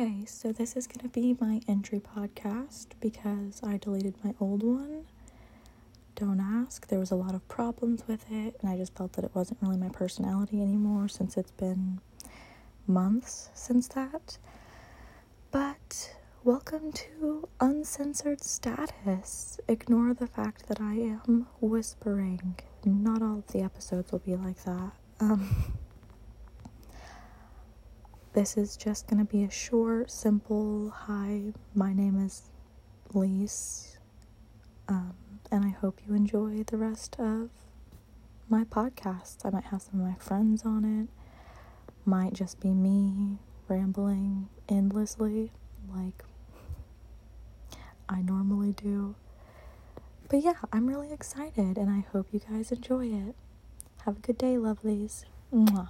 Okay, so this is going to be my entry podcast because I deleted my old one. Don't ask. There was a lot of problems with it, and I just felt that it wasn't really my personality anymore since it's been months since that. But welcome to Uncensored Status. Ignore the fact that I am whispering. Not all of the episodes will be like that. Um, this is just going to be a short, simple hi, my name is Lise. Um, and I hope you enjoy the rest of my podcast. I might have some of my friends on it, might just be me rambling endlessly like I normally do. But yeah, I'm really excited and I hope you guys enjoy it. Have a good day, lovelies. Mwah.